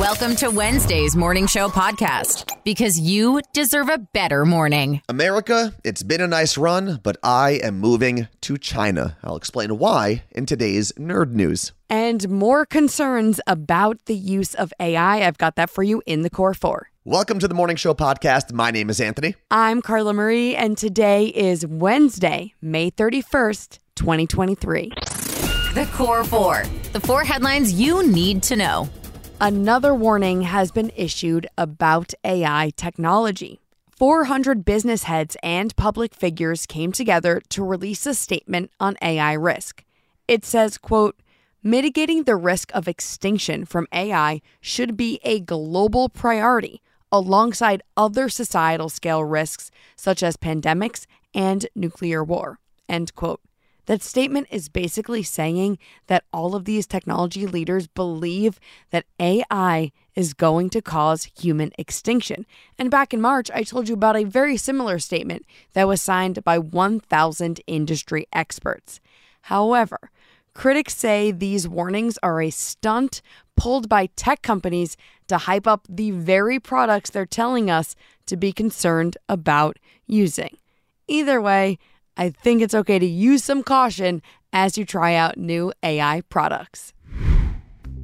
Welcome to Wednesday's Morning Show podcast because you deserve a better morning. America, it's been a nice run, but I am moving to China. I'll explain why in today's Nerd News. And more concerns about the use of AI. I've got that for you in the Core 4. Welcome to the Morning Show podcast. My name is Anthony. I'm Carla Marie, and today is Wednesday, May 31st, 2023. The Core Four. The four headlines you need to know. Another warning has been issued about AI technology. 400 business heads and public figures came together to release a statement on AI risk. It says, quote, mitigating the risk of extinction from AI should be a global priority alongside other societal scale risks such as pandemics and nuclear war. End quote. That statement is basically saying that all of these technology leaders believe that AI is going to cause human extinction. And back in March, I told you about a very similar statement that was signed by 1,000 industry experts. However, critics say these warnings are a stunt pulled by tech companies to hype up the very products they're telling us to be concerned about using. Either way, I think it's okay to use some caution as you try out new AI products.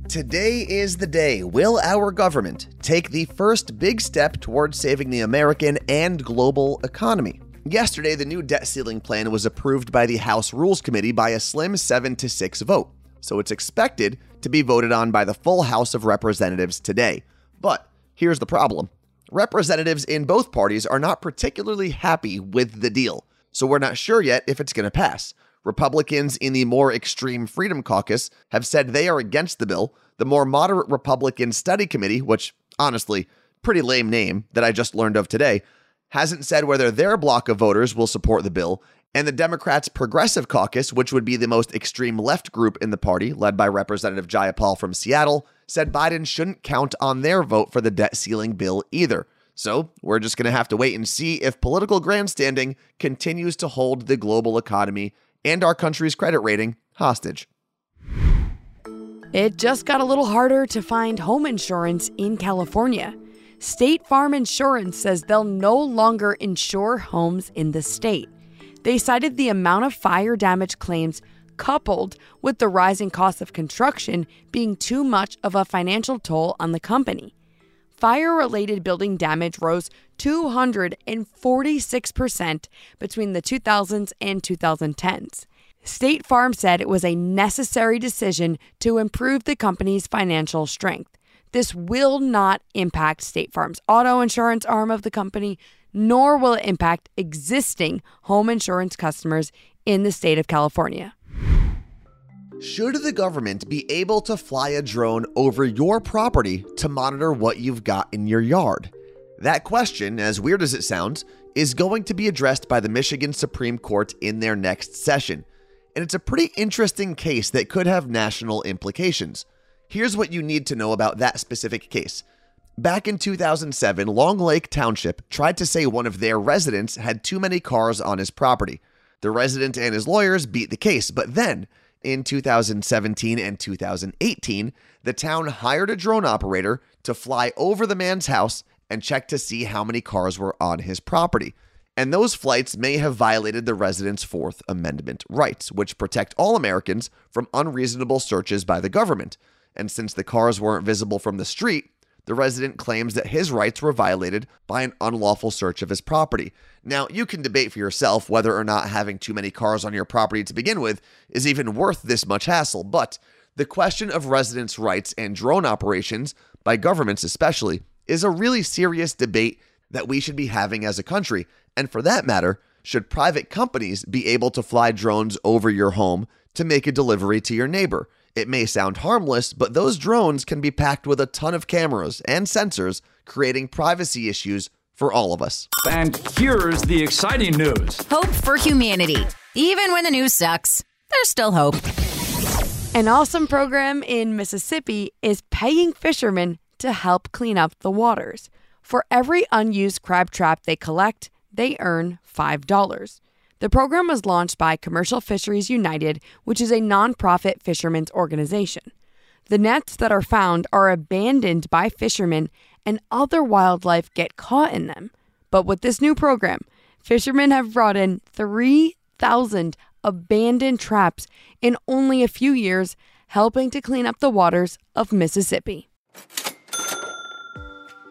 Today is the day. Will our government take the first big step towards saving the American and global economy? Yesterday, the new debt ceiling plan was approved by the House Rules Committee by a slim 7 to 6 vote, so it's expected to be voted on by the full House of Representatives today. But here's the problem representatives in both parties are not particularly happy with the deal, so we're not sure yet if it's going to pass. Republicans in the more extreme Freedom Caucus have said they are against the bill. The more moderate Republican Study Committee, which honestly, pretty lame name that I just learned of today, hasn't said whether their block of voters will support the bill. And the Democrats' Progressive Caucus, which would be the most extreme left group in the party, led by Representative Jayapal from Seattle, said Biden shouldn't count on their vote for the debt ceiling bill either. So we're just going to have to wait and see if political grandstanding continues to hold the global economy and our country's credit rating hostage. It just got a little harder to find home insurance in California. State Farm Insurance says they'll no longer insure homes in the state. They cited the amount of fire damage claims coupled with the rising cost of construction being too much of a financial toll on the company. Fire related building damage rose 246% between the 2000s and 2010s. State Farm said it was a necessary decision to improve the company's financial strength. This will not impact State Farm's auto insurance arm of the company, nor will it impact existing home insurance customers in the state of California. Should the government be able to fly a drone over your property to monitor what you've got in your yard? That question, as weird as it sounds, is going to be addressed by the Michigan Supreme Court in their next session. And it's a pretty interesting case that could have national implications. Here's what you need to know about that specific case. Back in 2007, Long Lake Township tried to say one of their residents had too many cars on his property. The resident and his lawyers beat the case, but then, in 2017 and 2018, the town hired a drone operator to fly over the man's house and check to see how many cars were on his property. And those flights may have violated the resident's Fourth Amendment rights, which protect all Americans from unreasonable searches by the government. And since the cars weren't visible from the street, the resident claims that his rights were violated by an unlawful search of his property. Now, you can debate for yourself whether or not having too many cars on your property to begin with is even worth this much hassle, but the question of residents' rights and drone operations, by governments especially, is a really serious debate that we should be having as a country. And for that matter, should private companies be able to fly drones over your home to make a delivery to your neighbor? It may sound harmless, but those drones can be packed with a ton of cameras and sensors, creating privacy issues for all of us. And here's the exciting news Hope for humanity. Even when the news sucks, there's still hope. An awesome program in Mississippi is paying fishermen to help clean up the waters. For every unused crab trap they collect, they earn $5. The program was launched by Commercial Fisheries United, which is a nonprofit fishermen's organization. The nets that are found are abandoned by fishermen and other wildlife get caught in them. But with this new program, fishermen have brought in 3,000 abandoned traps in only a few years, helping to clean up the waters of Mississippi.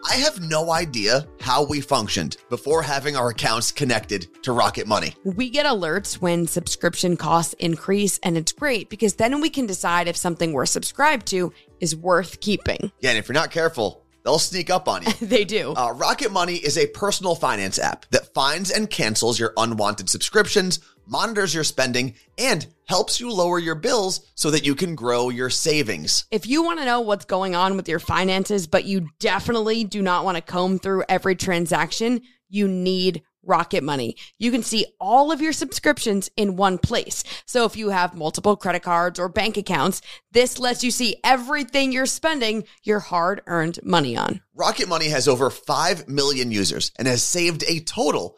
I have no idea how we functioned before having our accounts connected to Rocket Money. We get alerts when subscription costs increase, and it's great because then we can decide if something we're subscribed to is worth keeping. Yeah, and if you're not careful, they'll sneak up on you. They do. Uh, Rocket Money is a personal finance app that finds and cancels your unwanted subscriptions, monitors your spending, and helps you lower your bills so that you can grow your savings. If you want to know what's going on with your finances, but you definitely do not want to comb through every transaction, you need Rocket Money. You can see all of your subscriptions in one place. So if you have multiple credit cards or bank accounts, this lets you see everything you're spending your hard earned money on. Rocket Money has over 5 million users and has saved a total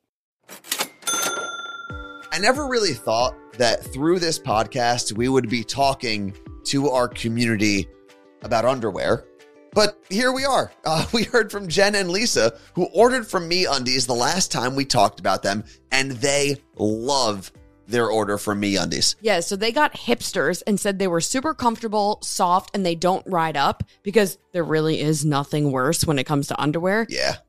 I never really thought that through this podcast, we would be talking to our community about underwear. But here we are. Uh, we heard from Jen and Lisa, who ordered from Me Undies the last time we talked about them, and they love their order from Me Undies. Yeah, so they got hipsters and said they were super comfortable, soft, and they don't ride up because there really is nothing worse when it comes to underwear. Yeah.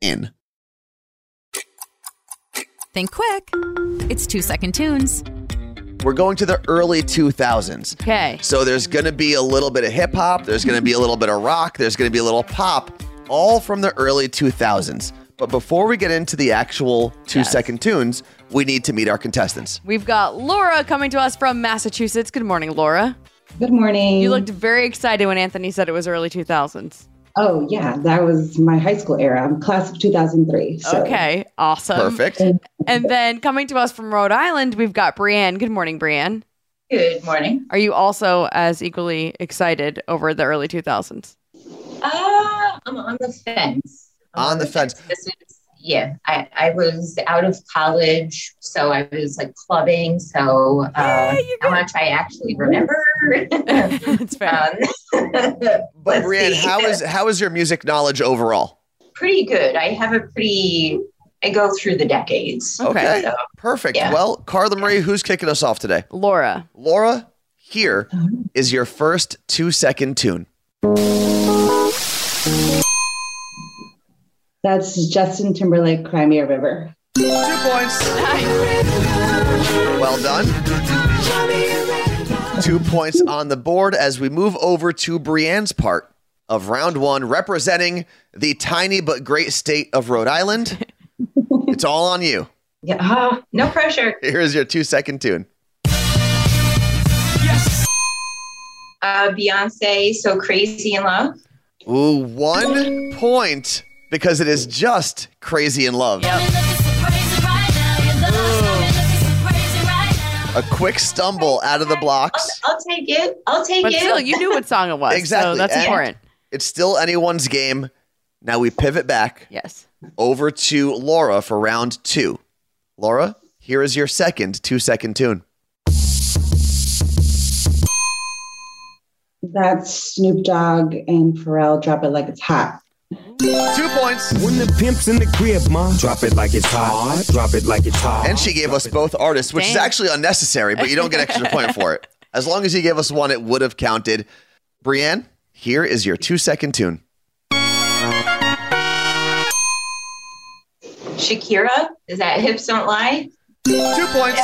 in. Think quick. It's two second tunes. We're going to the early 2000s. Okay. So there's going to be a little bit of hip hop, there's going to be a little bit of rock, there's going to be a little pop, all from the early 2000s. But before we get into the actual two second tunes, we need to meet our contestants. We've got Laura coming to us from Massachusetts. Good morning, Laura. Good morning. You looked very excited when Anthony said it was early 2000s. Oh yeah, that was my high school era. I'm class of 2003. So. Okay, awesome. Perfect. And then coming to us from Rhode Island, we've got Brienne. Good morning, Brienne. Good morning. Are you also as equally excited over the early 2000s? Uh, I'm on the fence. I'm On the fence. This is, yeah, I, I was out of college, so I was like clubbing. So uh, you're how much I actually remember. It's fair. um, But let's see. how is how is your music knowledge overall? pretty good? I have a pretty. I go through the decades. Okay. So, Perfect. Yeah. Well, Carla Marie, who's kicking us off today? Laura. Laura, here is your first two second tune. That's Justin Timberlake, Cry Me a River. Two points. Well done. Two points on the board as we move over to Brienne's part of round one, representing the tiny but great state of Rhode Island. it's all on you. yeah, ah, no pressure. Here's your two second tune. Uh, Beyonce, so crazy in love. Ooh, one point because it is just crazy in love. A quick stumble out of the blocks. I'll, I'll take it. I'll take But it. still, you knew what song it was. Exactly, So that's and- important. It's still anyone's game. Now we pivot back Yes. over to Laura for round two. Laura, here is your second two second tune. That's Snoop Dogg and Pharrell. Drop it like it's hot. Two points. When the pimp's in the crib, ma, drop it like it's hot. Drop it like it's hot. And she gave us both artists, which is actually unnecessary, but you don't get extra point for it. As long as you gave us one, it would have counted. Brienne, here is your two second tune. Shakira. Is that Hips Don't Lie? Two points.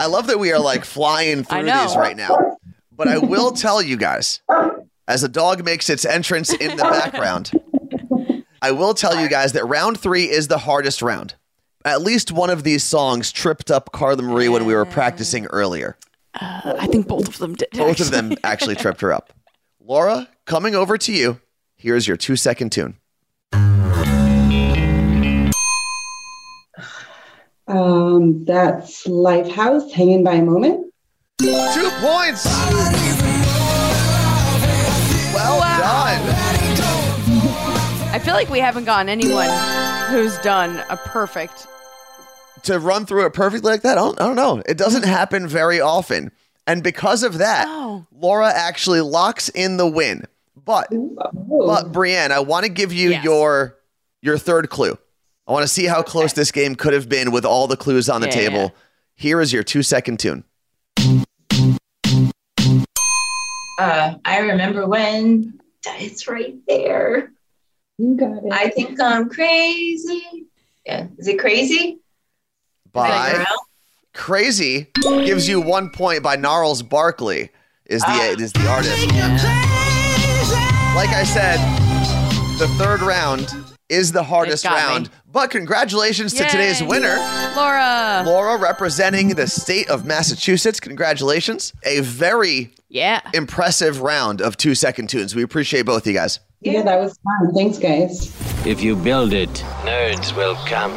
I love that we are like flying through these right now. But I will tell you guys, as a dog makes its entrance in the background, I will tell you guys that round three is the hardest round. At least one of these songs tripped up Carla Marie when we were practicing earlier. I think both of them did. Both of them actually tripped her up. Laura, coming over to you. Here's your two second tune. Um, that's Lifehouse, Hanging by a Moment. Two points. Well done. I feel like we haven't gotten anyone who's done a perfect. To run through it perfectly like that, I don't, I don't know. It doesn't mm. happen very often. And because of that, Oh. Laura actually locks in the win. But Oh, but Brienne, I want to give you Yes. your your third clue. I want to see how close this game could have been with all the clues on the Yeah. table. Here is your two second tune. Uh, I remember when. It's right there. you got it. I think I'm crazy. Yeah. Is it crazy? Is By Crazy gives you one point by Gnarls Barkley is the is the artist. Like I said, the third round is the hardest got me. round. But congratulations to today's winner, Laura. Laura, representing the state of Massachusetts. Congratulations. A very Yeah. impressive round of two second tunes. We appreciate both of you guys. yeah, that was fun. Thanks, guys. If you build it, nerds will come.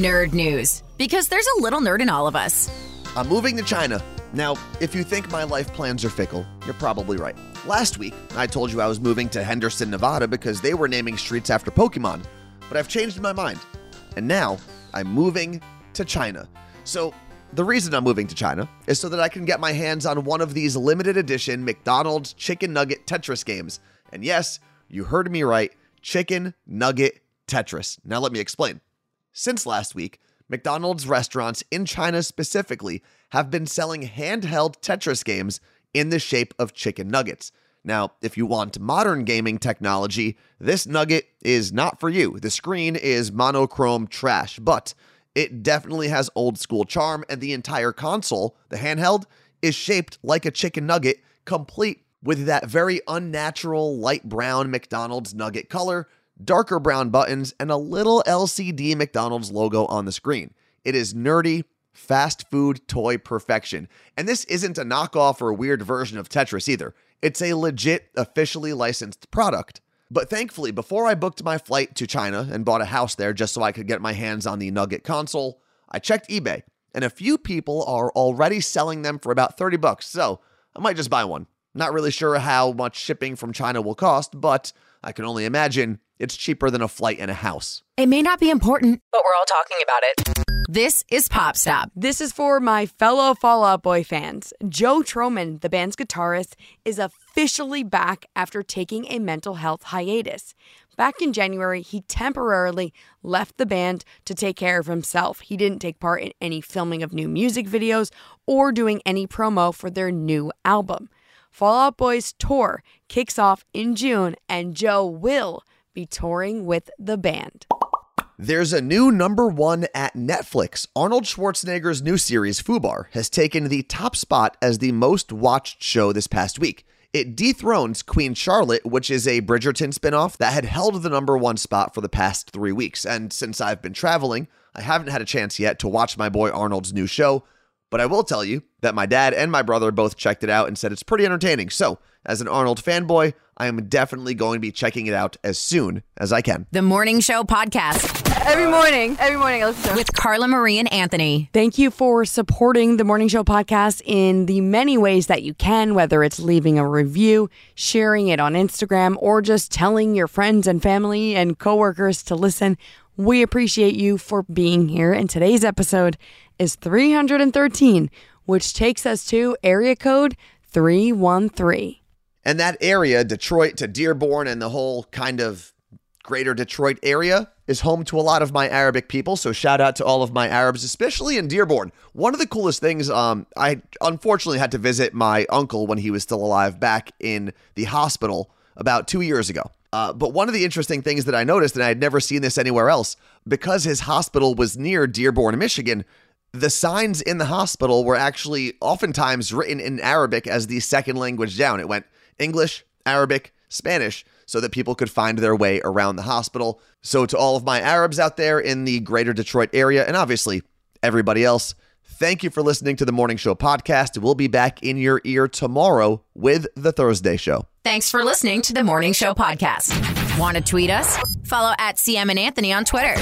Nerd news. Because there's a little nerd in all of us. I'm moving to China. Now, if you think my life plans are fickle, you're probably right. Last week, I told you I was moving to Henderson, Nevada because they were naming streets after Pokemon, but I've changed my mind. And now, I'm moving to China. So, the reason I'm moving to China is so that I can get my hands on one of these limited edition McDonald's Chicken Nugget Tetris games. And yes, you heard me right Chicken Nugget Tetris. Now, let me explain. Since last week, McDonald's restaurants in China specifically have been selling handheld Tetris games in the shape of chicken nuggets. Now, if you want modern gaming technology, this nugget is not for you. The screen is monochrome trash, but it definitely has old school charm, and the entire console, the handheld, is shaped like a chicken nugget, complete with that very unnatural light brown McDonald's nugget color, darker brown buttons, and a little LCD McDonald's logo on the screen. It is nerdy, fast food toy perfection. And this isn't a knockoff or a weird version of Tetris either. It's a legit, officially licensed product. But thankfully, before I booked my flight to China and bought a house there just so I could get my hands on the Nugget console, I checked eBay, and a few people are already selling them for about 30 bucks, so I might just buy one. Not really sure how much shipping from China will cost, but I can only imagine it's cheaper than a flight and a house. It may not be important, but we're all talking about it. This is Pop Stop. This is for my fellow Fall Out Boy fans. Joe Trohman, the band's guitarist, is officially back after taking a mental health hiatus. Back in January, he temporarily left the band to take care of himself. He didn't take part in any filming of new music videos or doing any promo for their new album. Fall Out Boy's tour kicks off in June, and Joe will be touring with the band. There's a new number one at Netflix. Arnold Schwarzenegger's new series, Fubar, has taken the top spot as the most watched show this past week. It dethrones Queen Charlotte, which is a Bridgerton spinoff that had held the number one spot for the past three weeks. And since I've been traveling, I haven't had a chance yet to watch my boy Arnold's new show. But I will tell you that my dad and my brother both checked it out and said it's pretty entertaining. So, as an Arnold fanboy, I am definitely going to be checking it out as soon as I can. The Morning Show Podcast. Every morning. Every morning I listen to it. With Carla Marie and Anthony. Thank you for supporting the Morning Show podcast in the many ways that you can, whether it's leaving a review, sharing it on Instagram, or just telling your friends and family and coworkers to listen. We appreciate you for being here. And today's episode is 313, which takes us to area code 313. And that area, Detroit to Dearborn and the whole kind of greater Detroit area, is home to a lot of my Arabic people. So shout out to all of my Arabs, especially in Dearborn. One of the coolest things, um, I unfortunately had to visit my uncle when he was still alive back in the hospital about two years ago. Uh, but one of the interesting things that I noticed, and I had never seen this anywhere else, because his hospital was near Dearborn, Michigan, the signs in the hospital were actually oftentimes written in Arabic as the second language down. It went English, Arabic, Spanish, so that people could find their way around the hospital. So, to all of my Arabs out there in the greater Detroit area, and obviously everybody else, thank you for listening to the Morning Show podcast. We'll be back in your ear tomorrow with the Thursday show. Thanks for listening to the Morning Show podcast. Want to tweet us? Follow at CM and Anthony on Twitter.